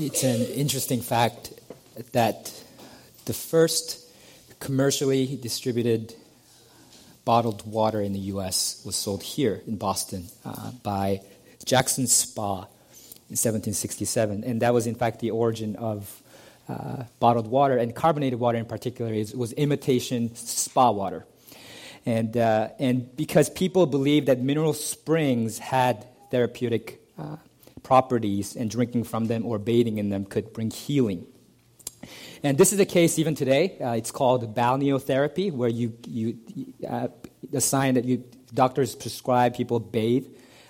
It's an interesting fact that the first commercially distributed bottled water in the U.S. was sold here in Boston uh, by Jackson Spa in 1767. And that was, in fact, the origin of uh, bottled water, and carbonated water in particular is, was imitation spa water. And, uh, and because people believed that mineral springs had therapeutic uh, properties, and drinking from them or bathing in them could bring healing. And this is the case even today. Uh, it's called balneotherapy, where you, you uh, the sign that you, doctors prescribe people bathe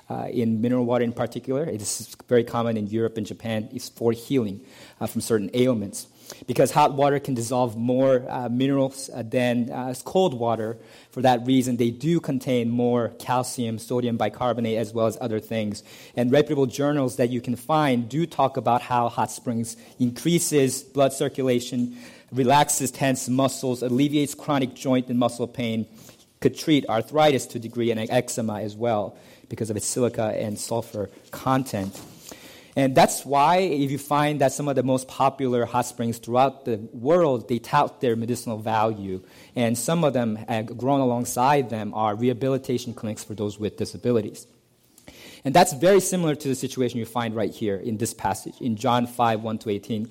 uh, in mineral water in particular. It is very common in Europe and Japan. It's for healing uh, from certain ailments. Because hot water can dissolve more uh, minerals uh, than uh, cold water. For that reason, they do contain more calcium, sodium bicarbonate, as well as other things. And reputable journals that you can find do talk about how hot springs increases blood circulation, relaxes tense muscles, alleviates chronic joint and muscle pain, could treat arthritis to a degree and eczema as well because of its silica and sulfur content. And that's why, if you find that some of the most popular hot springs throughout the world, they tout their medicinal value. And some of them, grown alongside them, are rehabilitation clinics for those with disabilities. And that's very similar to the situation you find right here in this passage, in John 5 1 to 18.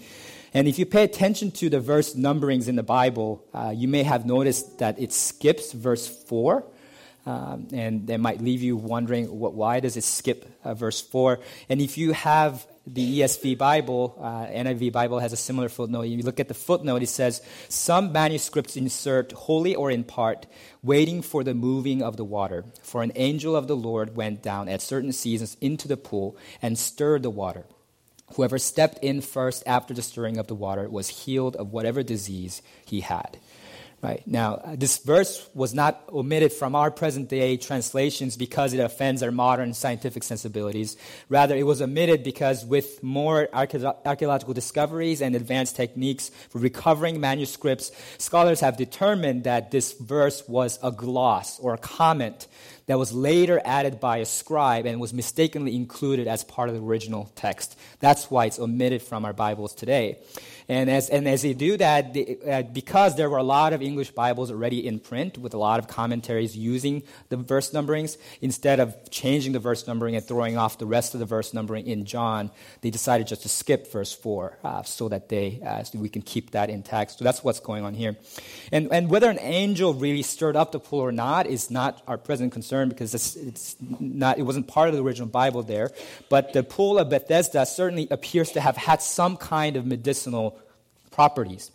And if you pay attention to the verse numberings in the Bible, uh, you may have noticed that it skips verse 4. Um, and that might leave you wondering what, why does it skip uh, verse 4 and if you have the esv bible uh, niv bible has a similar footnote. You look at the footnote it says some manuscripts insert wholly or in part waiting for the moving of the water. For an angel of the lord went down at certain seasons into the pool and stirred the water. Whoever stepped in first after the stirring of the water was healed of whatever disease he had. Right. Now, uh, this verse was not omitted from our present day translations because it offends our modern scientific sensibilities. Rather, it was omitted because with more archaeological discoveries and advanced techniques for recovering manuscripts, scholars have determined that this verse was a gloss or a comment that was later added by a scribe and was mistakenly included as part of the original text. That's why it's omitted from our Bibles today. And as, and as they do that, they, uh, because there were a lot of English Bibles already in print with a lot of commentaries using the verse numberings, instead of changing the verse numbering and throwing off the rest of the verse numbering in John, they decided just to skip verse 4 uh, so that they, uh, so we can keep that intact. So that's what's going on here. And, and whether an angel really stirred up the pool or not is not our present concern because it's, it's not, it wasn't part of the original Bible there. But the pool of Bethesda certainly appears to have had some kind of medicinal properties.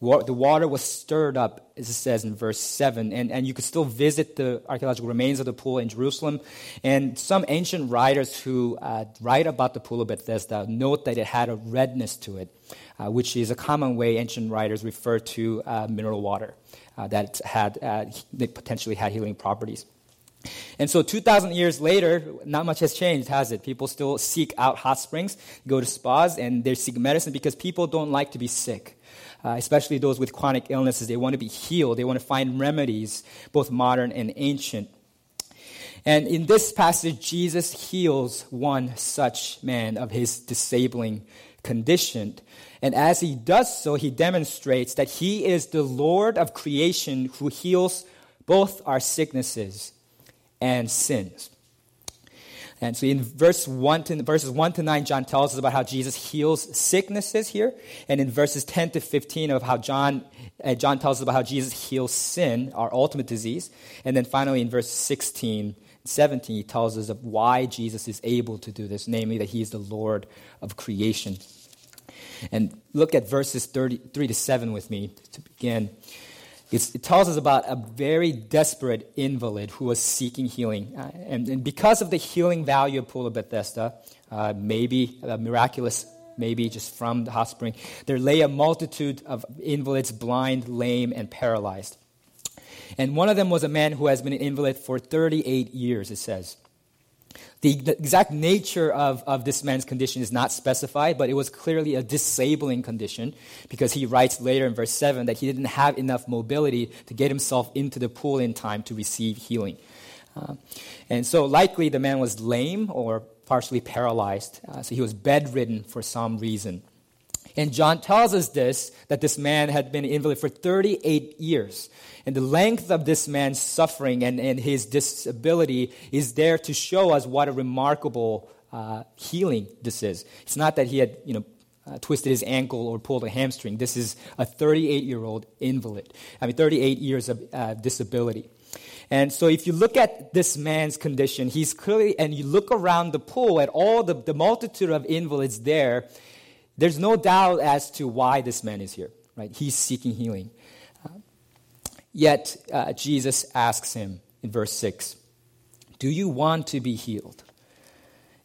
The water was stirred up, as it says in verse 7, and, and you could still visit the archaeological remains of the pool in Jerusalem. And some ancient writers who uh, write about the pool of Bethesda note that it had a redness to it, uh, which is a common way ancient writers refer to uh, mineral water uh, that had, uh, that potentially had healing properties. And so 2,000 years later, not much has changed, has it? People still seek out hot springs, go to spas, and they seek medicine because people don't like to be sick. Uh, especially those with chronic illnesses. They want to be healed. They want to find remedies, both modern and ancient. And in this passage, Jesus heals one such man of his disabling condition. And as he does so, he demonstrates that he is the Lord of creation who heals both our sicknesses and sins. And so in verse 1 to, verses 1 to 9, John tells us about how Jesus heals sicknesses here. And in verses 10 to 15 of how John, uh, John tells us about how Jesus heals sin, our ultimate disease. And then finally in verse 16, 17, he tells us of why Jesus is able to do this, namely that he is the Lord of creation. And look at verses 33 to 7 with me to begin. It's, it tells us about a very desperate invalid who was seeking healing. Uh, and, and, because of the healing value of Pool of Bethesda, uh, maybe uh, miraculous, maybe just from the hot spring, there lay a multitude of invalids, blind, lame, and paralyzed. And one of them was a man who has been an invalid for 38 years, it says. The, exact nature of, of this man's condition is not specified, but it was clearly a disabling condition because he writes later in verse 7 that he didn't have enough mobility to get himself into the pool in time to receive healing. Uh, and so, likely, the man was lame or partially paralyzed. Uh, so, he was bedridden for some reason. And John tells us this that this man had been invalid for 38 years. And the length of this man's suffering and, and his disability is there to show us what a remarkable uh, healing this is. It's not that he had, you know, uh, twisted his ankle or pulled a hamstring. This is a 38 year old invalid. I mean, 38 years of uh, disability. And so, if you look at this man's condition, he's clearly, and you look around the pool at all the, the multitude of invalids there, there's no doubt as to why this man is here, right? He's seeking healing. Uh, yet, uh, Jesus asks him in verse 6 Do you want to be healed?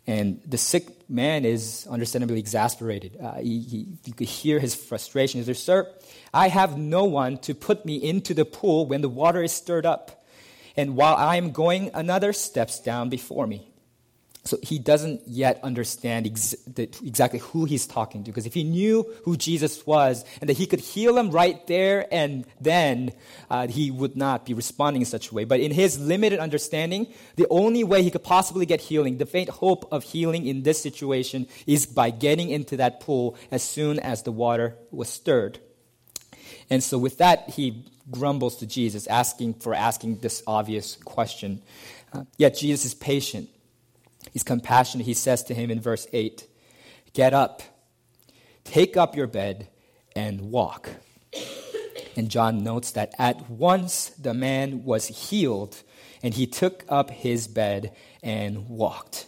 And the sick man is understandably exasperated. Uh, he, he, you could hear his frustration. He says, Sir, I have no one to put me into the pool when the water is stirred up. And while I am going, another steps down before me. So he doesn't yet understand ex- the, exactly who he's talking to. Because if he knew who Jesus was and that he could heal him right there and then, uh, he would not be responding in such a way. But in his limited understanding, the only way he could possibly get healing, the faint hope of healing in this situation, is by getting into that pool as soon as the water was stirred. And so with that, he grumbles to Jesus, asking for asking this obvious question. Uh, yet Jesus is patient. He's compassionate. He says to him in verse 8, Get up, take up your bed, and walk. And John notes that at once the man was healed, and he took up his bed and walked.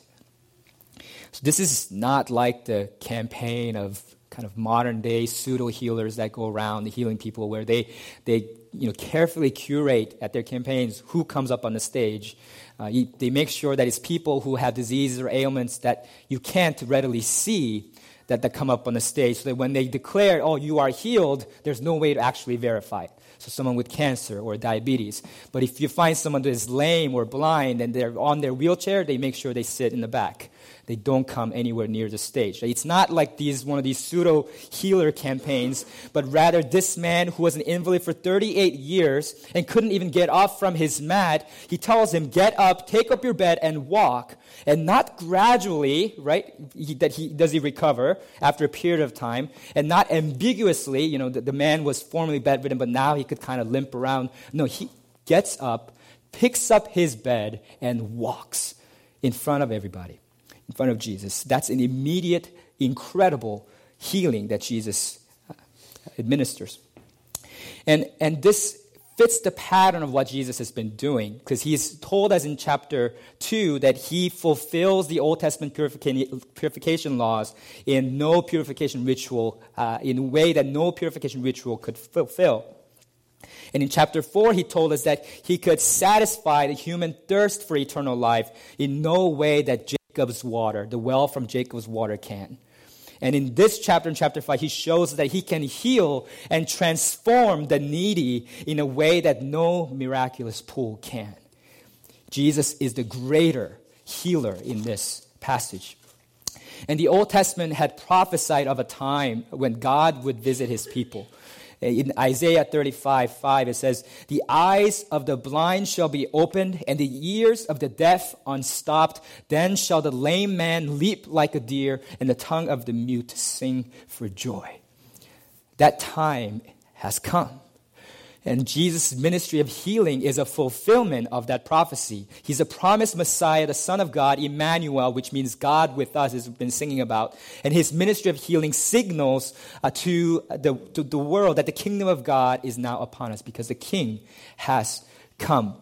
So this is not like the campaign of kind of modern day pseudo healers that go around the healing people, where they, they you know, carefully curate at their campaigns who comes up on the stage. Uh, you, they make sure that it's people who have diseases or ailments that you can't readily see that, that come up on the stage, so that when they declare, oh, you are healed, there's no way to actually verify it. So someone with cancer or diabetes. But if you find someone that is lame or blind and they're on their wheelchair, they make sure they sit in the back they don't come anywhere near the stage. It's not like these one of these pseudo healer campaigns, but rather this man who was an invalid for 38 years and couldn't even get off from his mat, he tells him, "Get up, take up your bed and walk." And not gradually, right? He, that he does he recover after a period of time, and not ambiguously. You know, the, the man was formerly bedridden, but now he could kind of limp around. No, he gets up, picks up his bed, and walks in front of everybody in front of Jesus. That's an immediate, incredible healing that Jesus uh, administers. And, and this fits the pattern of what Jesus has been doing because he's told us in chapter 2 that he fulfills the Old Testament purification laws in no purification ritual, uh, in a way that no purification ritual could fulfill. And in chapter 4, he told us that he could satisfy the human thirst for eternal life in no way that Jacob's water, the well from Jacob's water can. And in this chapter, in chapter 5, he shows that he can heal and transform the needy in a way that no miraculous pool can. Jesus is the greater healer in this passage. And the Old Testament had prophesied of a time when God would visit his people. Eh, in Isaiah 35, 5, it says, The eyes of the blind shall be opened, and the ears of the deaf unstopped. Then shall the lame man leap like a deer, and the tongue of the mute sing for joy. That time has come. And Jesus' ministry of healing is a fulfillment of that prophecy. He's a promised Messiah, the Son of God, Emmanuel, which means God with us, as we've been singing about. And his ministry of healing signals uh, to, the, to the world that the kingdom of God is now upon us because the king has come.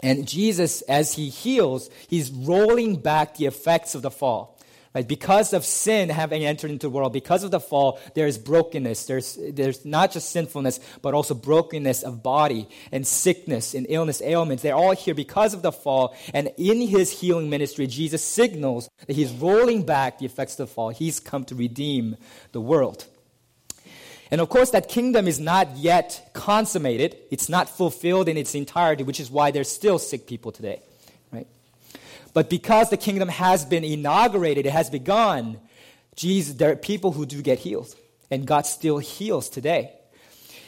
And Jesus, as he heals, he's rolling back the effects of the fall. Right? Because of sin having entered into the world, because of the fall, there is brokenness. There's, there's not just sinfulness, but also brokenness of body and sickness and illness, ailments. They're all here because of the fall. And in his healing ministry, Jesus signals that he's rolling back the effects of the fall. He's come to redeem the world. And of course, that kingdom is not yet consummated. It's not fulfilled in its entirety, which is why there's still sick people today. But because the kingdom has been inaugurated, it has begun, Jesus, there are people who do get healed. And God still heals today.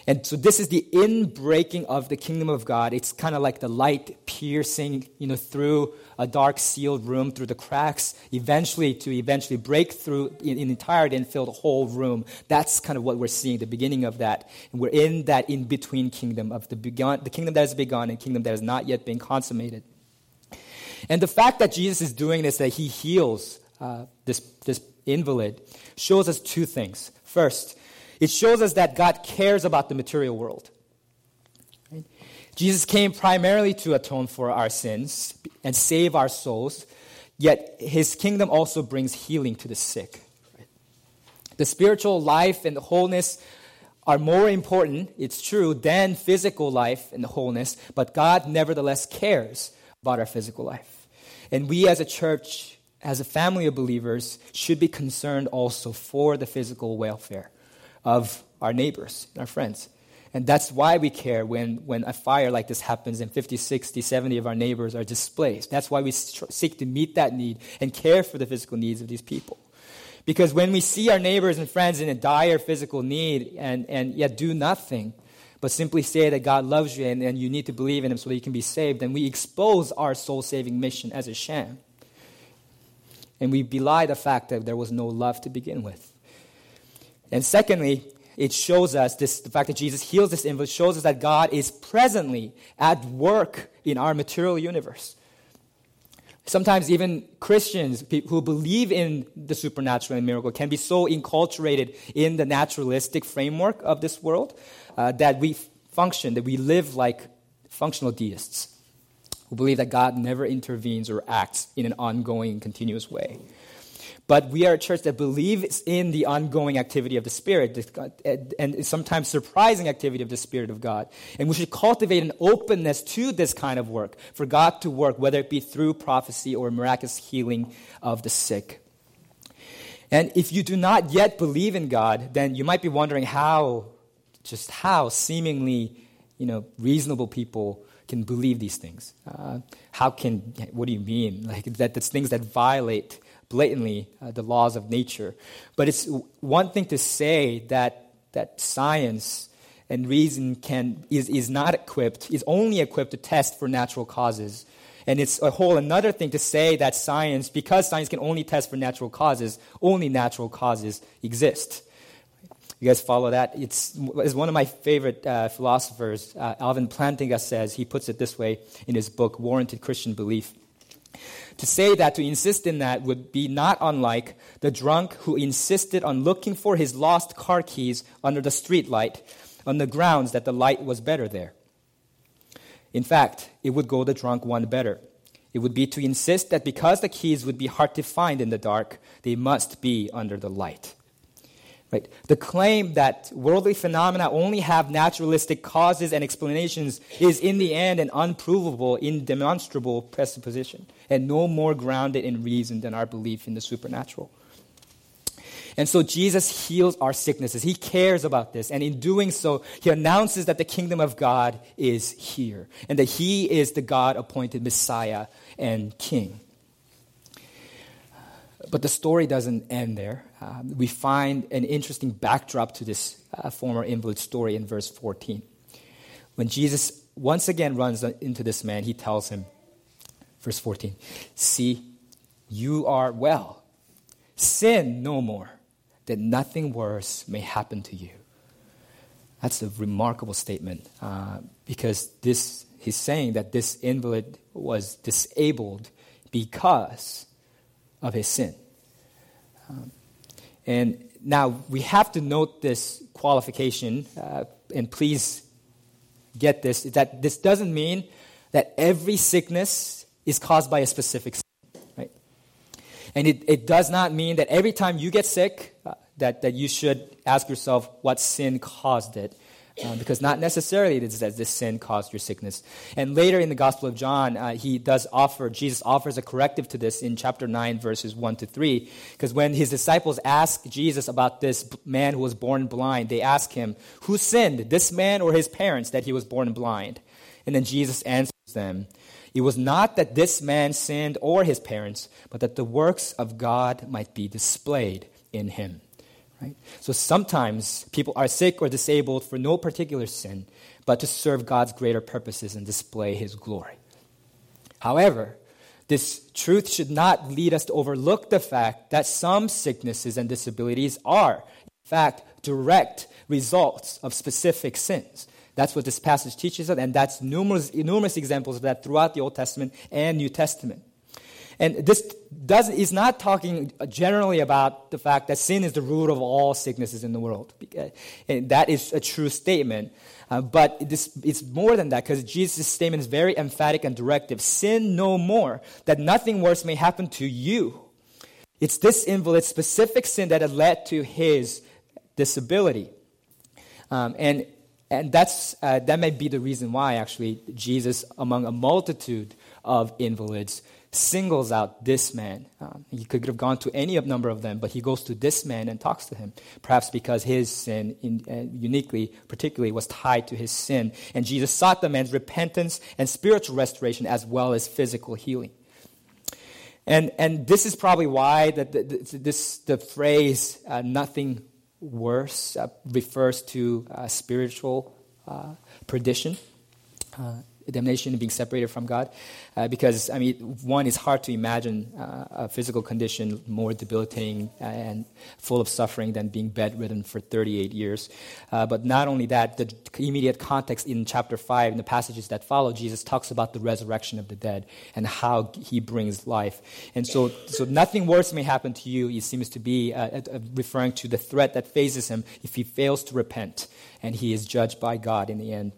And so this is the inbreaking of the kingdom of God. It's kind of like the light piercing, you know, through a dark sealed room, through the cracks, eventually to eventually break through in, in entirety and fill the whole room. That's kind of what we're seeing, the beginning of that. And we're in that in-between kingdom of the begun, the kingdom that has begun and kingdom that has not yet been consummated. And the fact that Jesus is doing this, that he heals uh, this, this invalid, shows us two things. First, it shows us that God cares about the material world. Jesus came primarily to atone for our sins and save our souls, yet his kingdom also brings healing to the sick. The spiritual life and the wholeness are more important, it's true, than physical life and the wholeness, but God nevertheless cares about our physical life. And we as a church, as a family of believers, should be concerned also for the physical welfare of our neighbors and our friends. And that's why we care when, when a fire like this happens and 50, 60, 70 of our neighbors are displaced. That's why we seek to meet that need and care for the physical needs of these people. Because when we see our neighbors and friends in a dire physical need and, and yet do nothing, but simply say that God loves you and, and you need to believe in Him so that you can be saved, then we expose our soul saving mission as a sham. And we belie the fact that there was no love to begin with. And secondly, it shows us this, the fact that Jesus heals this invalid shows us that God is presently at work in our material universe. Sometimes even Christians who believe in the supernatural and miracle can be so enculturated in the naturalistic framework of this world uh, that we function, that we live like functional deists who believe that God never intervenes or acts in an ongoing, continuous way. But we are a church that believes in the ongoing activity of the Spirit and sometimes surprising activity of the Spirit of God. And we should cultivate an openness to this kind of work, for God to work, whether it be through prophecy or miraculous healing of the sick. And if you do not yet believe in God, then you might be wondering how, just how seemingly, you know, reasonable people can believe these things. Uh, how can, what do you mean? Like that, that's things that violate blatantly uh, the laws of nature. But it's one thing to say that, that science and reason can, is, is not equipped, is only equipped to test for natural causes. And it's a whole another thing to say that science, because science can only test for natural causes, only natural causes exist. You guys follow that? It's, it's one of my favorite uh, philosophers, uh, Alvin Plantinga says, he puts it this way in his book, Warranted Christian Belief. To say that, to insist in that, would be not unlike the drunk who insisted on looking for his lost car keys under the street light on the grounds that the light was better there. In fact, it would go the drunk one better. It would be to insist that because the keys would be hard to find in the dark, they must be under the light. Right? The claim that worldly phenomena only have naturalistic causes and explanations is in the end an unprovable, indemonstrable presupposition, and no more grounded in reason than our belief in the supernatural. And so Jesus heals our sicknesses. He cares about this. And in doing so, he announces that the kingdom of God is here and that he is the God appointed Messiah and King. But the story doesn't end there. Um, we find an interesting backdrop to this uh, former invalid story in verse 14. When Jesus once again runs into this man, he tells him, verse 14, See, you are well. Sin no more, that nothing worse may happen to you. That's a remarkable statement uh, because this, he's saying that this invalid was disabled because of his sin. Um, and now we have to note this qualification, uh, and please get this, that this doesn't mean that every sickness is caused by a specific sin, right? And it, it does not mean that every time you get sick, uh, that, that you should ask yourself what sin caused it. Uh, because not necessarily it says this sin caused your sickness. And later in the Gospel of John, uh, he does offer, Jesus offers a corrective to this in chapter 9, verses 1 to 3. Because when his disciples ask Jesus about this man who was born blind, they ask him, Who sinned, this man or his parents, that he was born blind? And then Jesus answers them, It was not that this man sinned or his parents, but that the works of God might be displayed in him. Right? So sometimes people are sick or disabled for no particular sin, but to serve God's greater purposes and display his glory. However, this truth should not lead us to overlook the fact that some sicknesses and disabilities are, in fact, direct results of specific sins. That's what this passage teaches us, and that's numerous, numerous examples of that throughout the Old Testament and New Testament. And this does, is not talking generally about the fact that sin is the root of all sicknesses in the world. And that is a true statement. Uh, but this, it's more than that because Jesus' statement is very emphatic and directive. Sin no more, that nothing worse may happen to you. It's this invalid's specific sin that had led to his disability. Um, and and that's, uh, that may be the reason why, actually, Jesus, among a multitude of invalids, singles out this man. Um, he could have gone to any number of them, but he goes to this man and talks to him, perhaps because his sin, in, uh, uniquely, particularly, was tied to his sin. And Jesus sought the man's repentance and spiritual restoration as well as physical healing. And, and this is probably why the, the, this, the phrase, uh, nothing worse uh, refers to uh, spiritual uh, perdition, uh, damnation and being separated from God. Uh, because, I mean, one, it's hard to imagine uh, a physical condition more debilitating and full of suffering than being bedridden for 38 years. but not only that, the immediate context in chapter 5, in the passages that follow, Jesus talks about the resurrection of the dead and how he brings life. And so, so nothing worse may happen to you, it seems to be referring to the threat that faces him if he fails to repent and he is judged by God in the end.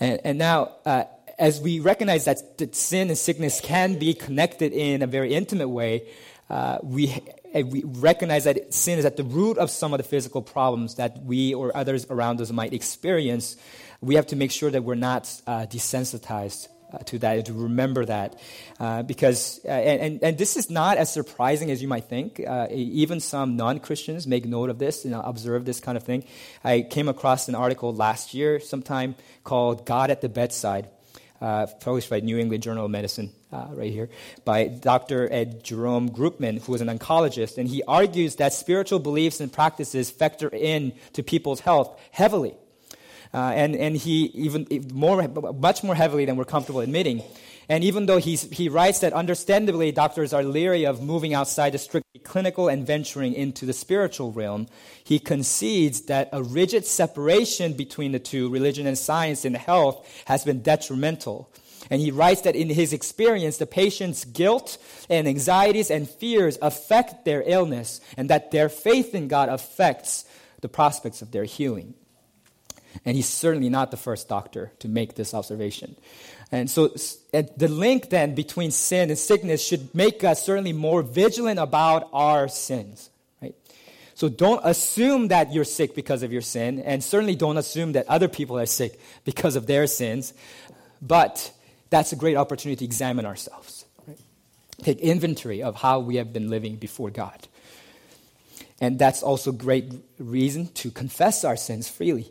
And, and now, uh, as we recognize that, that, sin and sickness can be connected in a very intimate way, uh, we, we recognize that sin is at the root of some of the physical problems that we or others around us might experience. We have to make sure that we're not uh, desensitized to that, and to remember that. Uh, because, uh, and, and this is not as surprising as you might think. Uh, even some non Christians make note of this and observe this kind of thing. I came across an article last year, sometime, called God at the Bedside, uh, published by New England Journal of Medicine. Uh, right here, by Dr. Ed Jerome Groopman, who is an oncologist, and he argues that spiritual beliefs and practices factor in to people's health heavily. Uh, and, and he even more, much more heavily than we're comfortable admitting. And even though he's, he writes that understandably doctors are leery of moving outside the strictly clinical and venturing into the spiritual realm, he concedes that a rigid separation between the two, religion and science in health, has been detrimental. And he writes that in his experience, the patient's guilt and anxieties and fears affect their illness, and that their faith in God affects the prospects of their healing. And he's certainly not the first doctor to make this observation. And so and the link then between sin and sickness should make us certainly more vigilant about our sins. Right? So don't assume that you're sick because of your sin, and certainly don't assume that other people are sick because of their sins. But that's a great opportunity to examine ourselves. Right? Take inventory of how we have been living before God. And that's also great reason to confess our sins freely.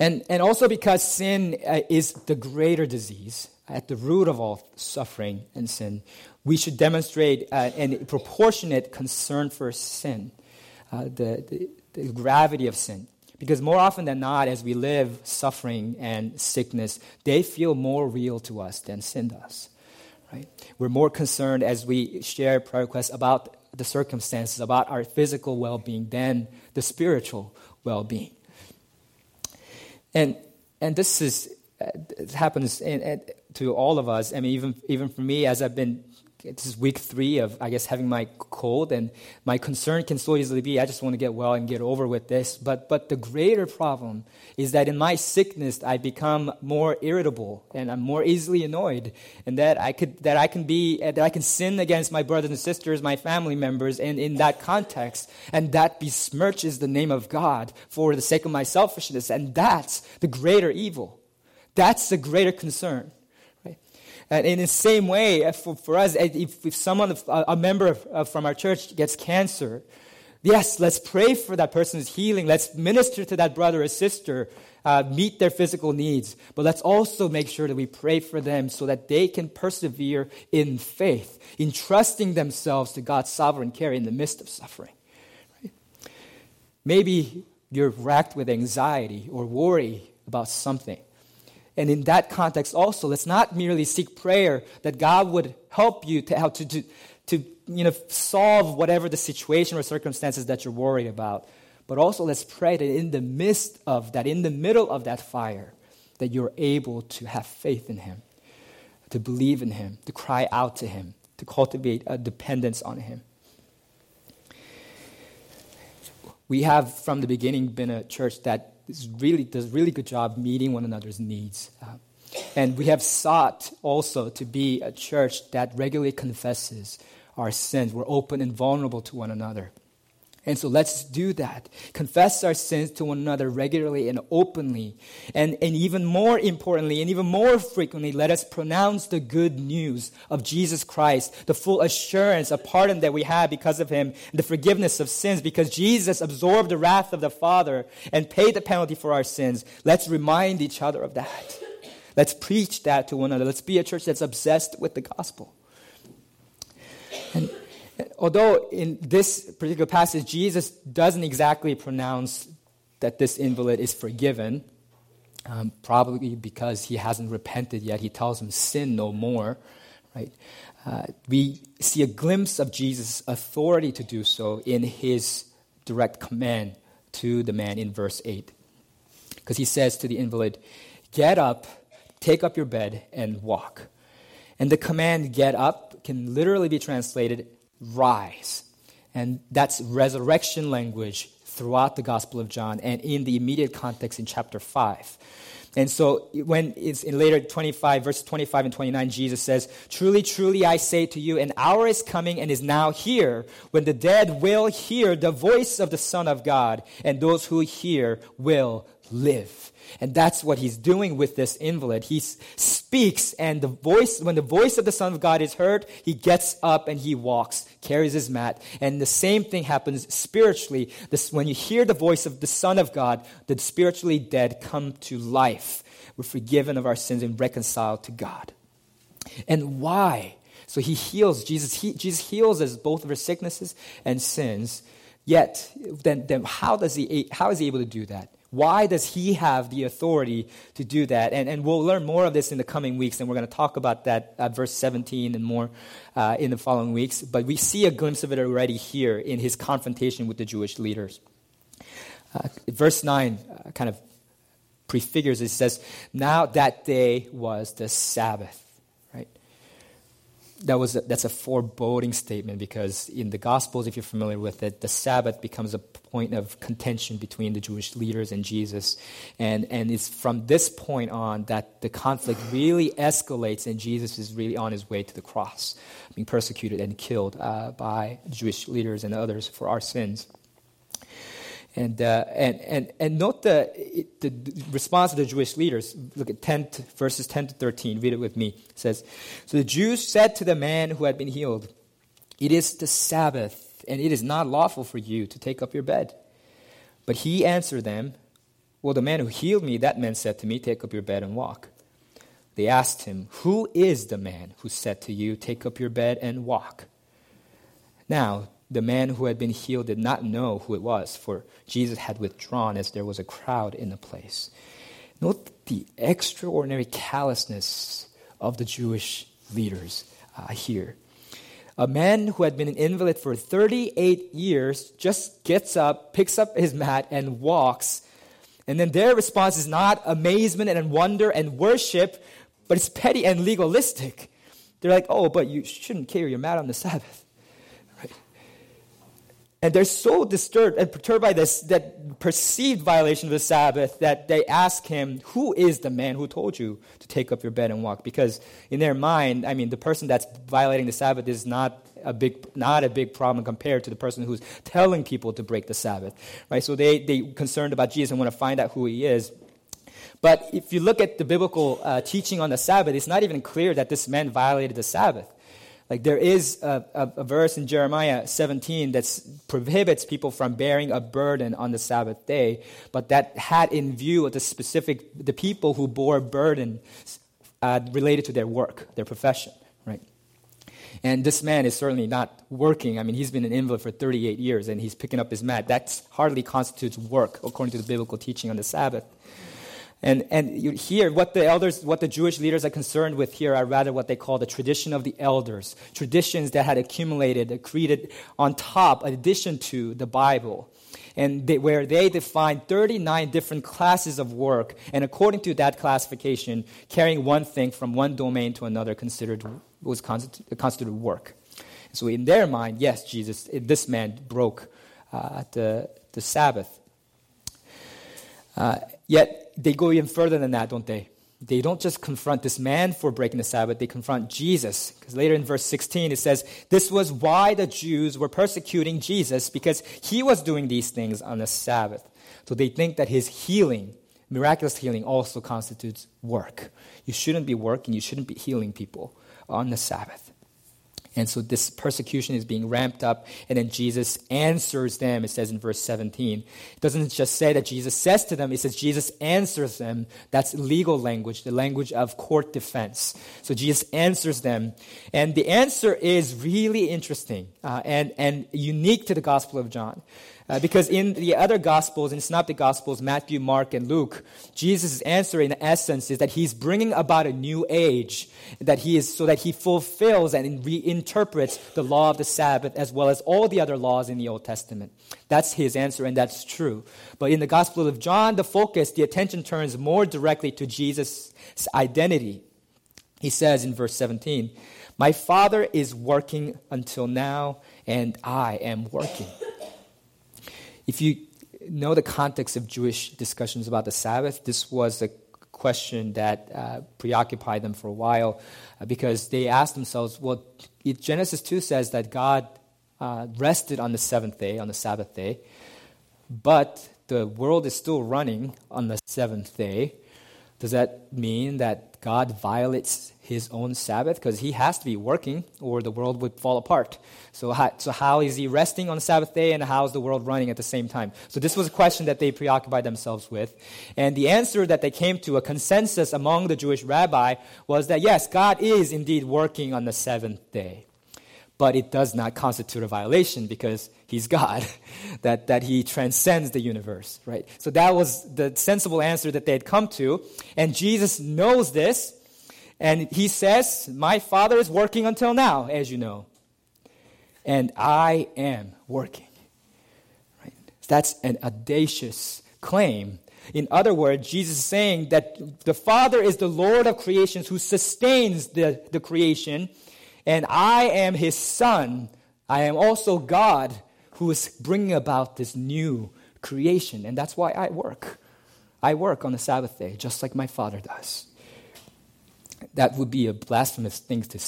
And, and also because sin uh, is the greater disease at the root of all suffering and sin, we should demonstrate uh, proportionate concern for sin, uh, the, the, the gravity of sin. Because more often than not, as we live suffering and sickness, they feel more real to us than sin does. Right? We're more concerned as we share prayer requests about the circumstances, about our physical well being, than the spiritual well being. And, and this is, uh, it happens in, in, to all of us. I mean, even, even for me, as I've been, this is week three of, I guess, having my cold, and my concern can so easily be, I just want to get well and get over with this. But, but the greater problem is that in my sickness, I become more irritable and I'm more easily annoyed, and that I could, that I can be, that I can sin against my brothers and sisters, my family members, and in that context, and that besmirches the name of God for the sake of my selfishness, and that's the greater evil. That's the greater concern. And in the same way, for, for us, if, if someone, a member of, from our church gets cancer, yes, let's pray for that person's healing. Let's minister to that brother or sister, uh, meet their physical needs. But let's also make sure that we pray for them so that they can persevere in faith, in trusting themselves to God's sovereign care in the midst of suffering. Maybe you're racked with anxiety or worry about something. And in that context, also, let's not merely seek prayer that God would help you to, to, to, to you know, solve whatever the situation or circumstances that you're worried about. But also, let's pray that in the midst of that, in the middle of that fire, that you're able to have faith in Him, to believe in Him, to cry out to Him, to cultivate a dependence on Him. We have, from the beginning, been a church that is really, does a really good job meeting one another's needs. Uh, and we have sought also to be a church that regularly confesses our sins. We're open and vulnerable to one another. And so let's do that. Confess our sins to one another regularly and openly. And, and even more importantly, and even more frequently, let us pronounce the good news of Jesus Christ, the full assurance of pardon that we have because of him, the forgiveness of sins, because Jesus absorbed the wrath of the Father and paid the penalty for our sins. Let's remind each other of that. Let's preach that to one another. Let's be a church that's obsessed with the gospel. And although in this particular passage, Jesus doesn't exactly pronounce that this invalid is forgiven, um, probably because he hasn't repented yet. He tells him, sin no more, right? Uh, we see a glimpse of Jesus' authority to do so in his direct command to the man in verse 8. Because he says to the invalid, Get up, take up your bed, and walk. And the command, get up, can literally be translated, rise. And that's resurrection language throughout the Gospel of John and in the immediate context in chapter 5. And so when it's in later 25, verses 25 and 29, Jesus says, Truly, truly, I say to you, an hour is coming and is now here when the dead will hear the voice of the Son of God, and those who hear will live. And that's what he's doing with this invalid. He speaks, and the voice, when the voice of the Son of God is heard, he gets up and he walks, carries his mat. And the same thing happens spiritually. This, when you hear the voice of the Son of God, the spiritually dead come to life. We're forgiven of our sins and reconciled to God. And why? So he heals, Jesus, he, Jesus heals us both of our sicknesses and sins. Yet, then, then how, does he, how is he able to do that? Why does he have the authority to do that? And, and we'll learn more of this in the coming weeks, and we're going to talk about that at verse 17 and more uh, in the following weeks. But we see a glimpse of it already here in his confrontation with the Jewish leaders. Uh, verse 9 uh, kind of prefigures it. it says, Now that day was the Sabbath that was a, that's a foreboding statement because in the Gospels, if you're familiar with it, the Sabbath becomes a point of contention between the Jewish leaders and Jesus, and and it's from this point on that the conflict really escalates, and Jesus is really on his way to the cross, being persecuted and killed uh, by Jewish leaders and others for our sins. And, uh, and, and, and note the, the response of the Jewish leaders. Look at 10 to, verses 10 to 13. Read it with me. It says, So the Jews said to the man who had been healed, It is the Sabbath, and it is not lawful for you to take up your bed. But he answered them, Well, the man who healed me, that man said to me, Take up your bed and walk. They asked him, Who is the man who said to you, Take up your bed and walk? Now, the man who had been healed did not know who it was, for Jesus had withdrawn as there was a crowd in the place. Note the extraordinary callousness of the Jewish leaders uh, here. A man who had been an invalid for 38 years just gets up, picks up his mat, and walks. And then their response is not amazement and wonder and worship, but it's petty and legalistic. They're like, oh, but you shouldn't carry your mat on the Sabbath. And they're so disturbed and perturbed by this that perceived violation of the Sabbath that they ask him, Who is the man who told you to take up your bed and walk? Because in their mind, I mean, the person that's violating the Sabbath is not a big, not a big problem compared to the person who's telling people to break the Sabbath. Right? So they, they concerned about Jesus and want to find out who he is. But if you look at the biblical uh, teaching on the Sabbath, it's not even clear that this man violated the Sabbath. Like there is a, a, a, verse in Jeremiah 17 that prohibits people from bearing a burden on the Sabbath day, but that had in view the specific the people who bore burden uh, related to their work, their profession, right? And this man is certainly not working. I mean, he's been an invalid for 38 years and he's picking up his mat. That hardly constitutes work according to the biblical teaching on the Sabbath. And, and you hear what the elders, what the Jewish leaders are concerned with here are rather what they call the tradition of the elders, traditions that had accumulated, accreted on top, in addition to the Bible. And they, where they define 39 different classes of work, and according to that classification, carrying one thing from one domain to another considered was constituted, constituted work. So in their mind, yes, Jesus, this man broke uh, the, the Sabbath. Uh, yet they go even further than that, don't they? They don't just confront this man for breaking the Sabbath, they confront Jesus. Because later in verse 16 it says, This was why the Jews were persecuting Jesus, because he was doing these things on the Sabbath. So they think that his healing, miraculous healing, also constitutes work. You shouldn't be working, you shouldn't be healing people on the Sabbath. And so this persecution is being ramped up, and then Jesus answers them, it says in verse 17. It doesn't just say that Jesus says to them, it says Jesus answers them. That's legal language, the language of court defense. So Jesus answers them, and the answer is really interesting uh, and, and unique to the Gospel of John. Uh, because in the other Gospels, in the Synoptic Gospels, Matthew, Mark, and Luke, Jesus' answer in essence is that he's bringing about a new age, that he is so that he fulfills and reinterprets the law of the Sabbath as well as all the other laws in the Old Testament. That's his answer, and that's true. But in the Gospel of John, the focus, the attention turns more directly to Jesus' identity. He says in verse 17, My Father is working until now, and I am working. If you know the context of Jewish discussions about the Sabbath, this was a question that uh, preoccupied them for a while uh, because they asked themselves, well, Genesis 2 says that God uh, rested on the seventh day, on the Sabbath day, but the world is still running on the seventh day. Does that mean that God violates his own Sabbath because he has to be working or the world would fall apart. So how, so how is he resting on the Sabbath day and how is the world running at the same time? So this was a question that they preoccupied themselves with. And the answer that they came to, a consensus among the Jewish rabbi, was that yes, God is indeed working on the seventh day. But it does not constitute a violation because he's God, that, that he transcends the universe, right? So that was the sensible answer that they had come to. And Jesus knows this, and he says, My Father is working until now, as you know. And I am working. Right? That's an audacious claim. In other words, Jesus is saying that the Father is the Lord of creations who sustains the, the creation, and I am his Son. I am also God who is bringing about this new creation. And that's why I work. I work on the Sabbath day, just like my Father does that would be a blasphemous thing to,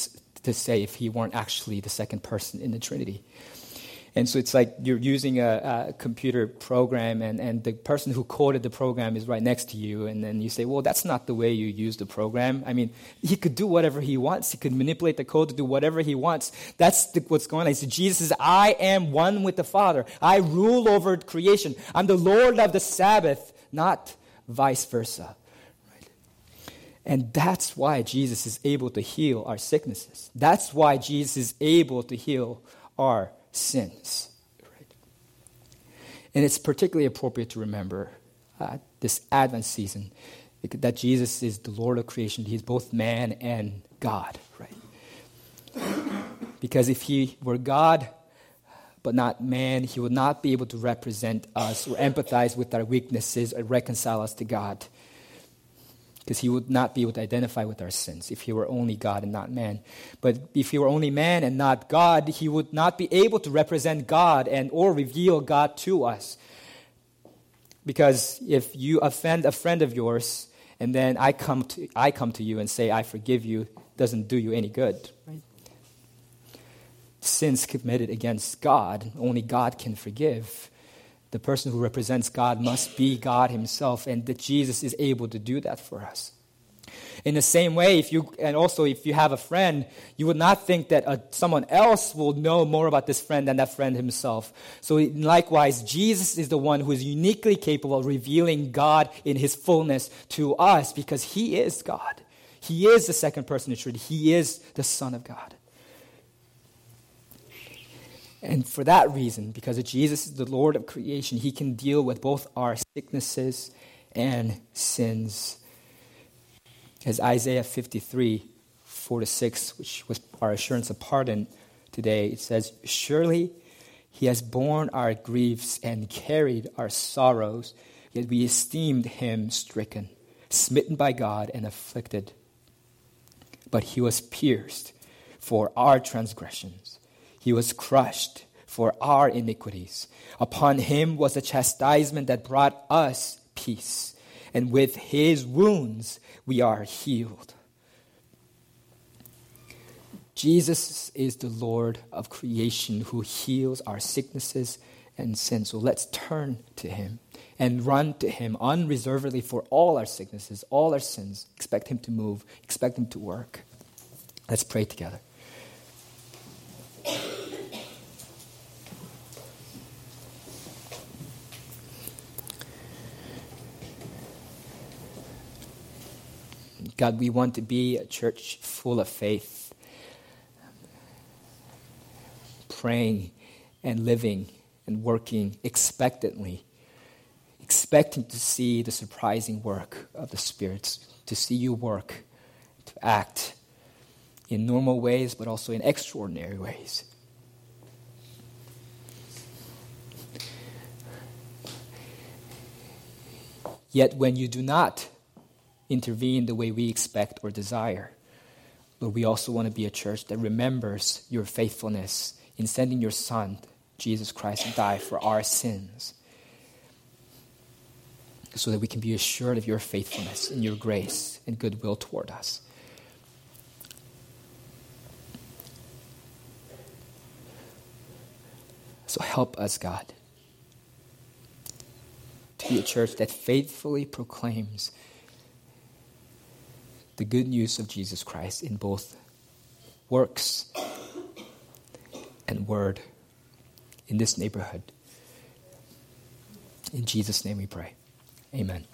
to say if he weren't actually the second person in the Trinity. And so it's like you're using a, a, computer program, and, and the person who coded the program is right next to you, and then you say, Well, that's not the way you use the program. I mean, he could do whatever he wants, he could manipulate the code to do whatever he wants. That's the, what's going on. He So Jesus says, I am one with the Father. I rule over creation. I'm the Lord of the Sabbath, not vice versa. And that's why Jesus is able to heal our sicknesses. That's why Jesus is able to heal our sins. And it's particularly appropriate to remember uh, this Advent season that Jesus is the Lord of creation. He's both man and God, right? Because if he were God but not man, he would not be able to represent us or empathize with our weaknesses or reconcile us to God because he would not be able to identify with our sins if he were only God and not man. But if he were only man and not God, he would not be able to represent God and or reveal God to us. Because if you offend a friend of yours and then I come to, I come to you and say I forgive you, doesn't do you any good. Right? Sins committed against God, only God can forgive the person who represents God must be God himself, and that Jesus is able to do that for us. In the same way, if you, and also if you have a friend, you would not think that uh, someone else will know more about this friend than that friend himself. So likewise, Jesus is the one who is uniquely capable of revealing God in his fullness to us because he is God. He is the second person of Trinity. He is the Son of God. And for that reason, because Jesus is the Lord of creation, he can deal with both our sicknesses and sins. As Isaiah 53, 4 to 6, which was our assurance of pardon today, it says, Surely he has borne our griefs and carried our sorrows, yet we esteemed him stricken, smitten by God, and afflicted. But he was pierced for our transgressions, he was crushed for our iniquities. Upon him was the chastisement that brought us peace, and with his wounds we are healed. Jesus is the Lord of creation who heals our sicknesses and sins. So let's turn to him and run to him unreservedly for all our sicknesses, all our sins. Expect him to move, expect him to work. Let's pray together. God, we want to be a church full of faith praying and living and working expectantly, expecting to see the surprising work of the spirits, to see you work, to act in normal ways, but also in extraordinary ways. Yet when you do not intervene the way we expect or desire, Lord, we also want to be a church that remembers your faithfulness in sending your Son, Jesus Christ, to die for our sins so that we can be assured of your faithfulness and your grace and goodwill toward us. So help us, God, to be a church that faithfully proclaims the good news of Jesus Christ in both works and word in this neighborhood. In Jesus' name we pray. Amen.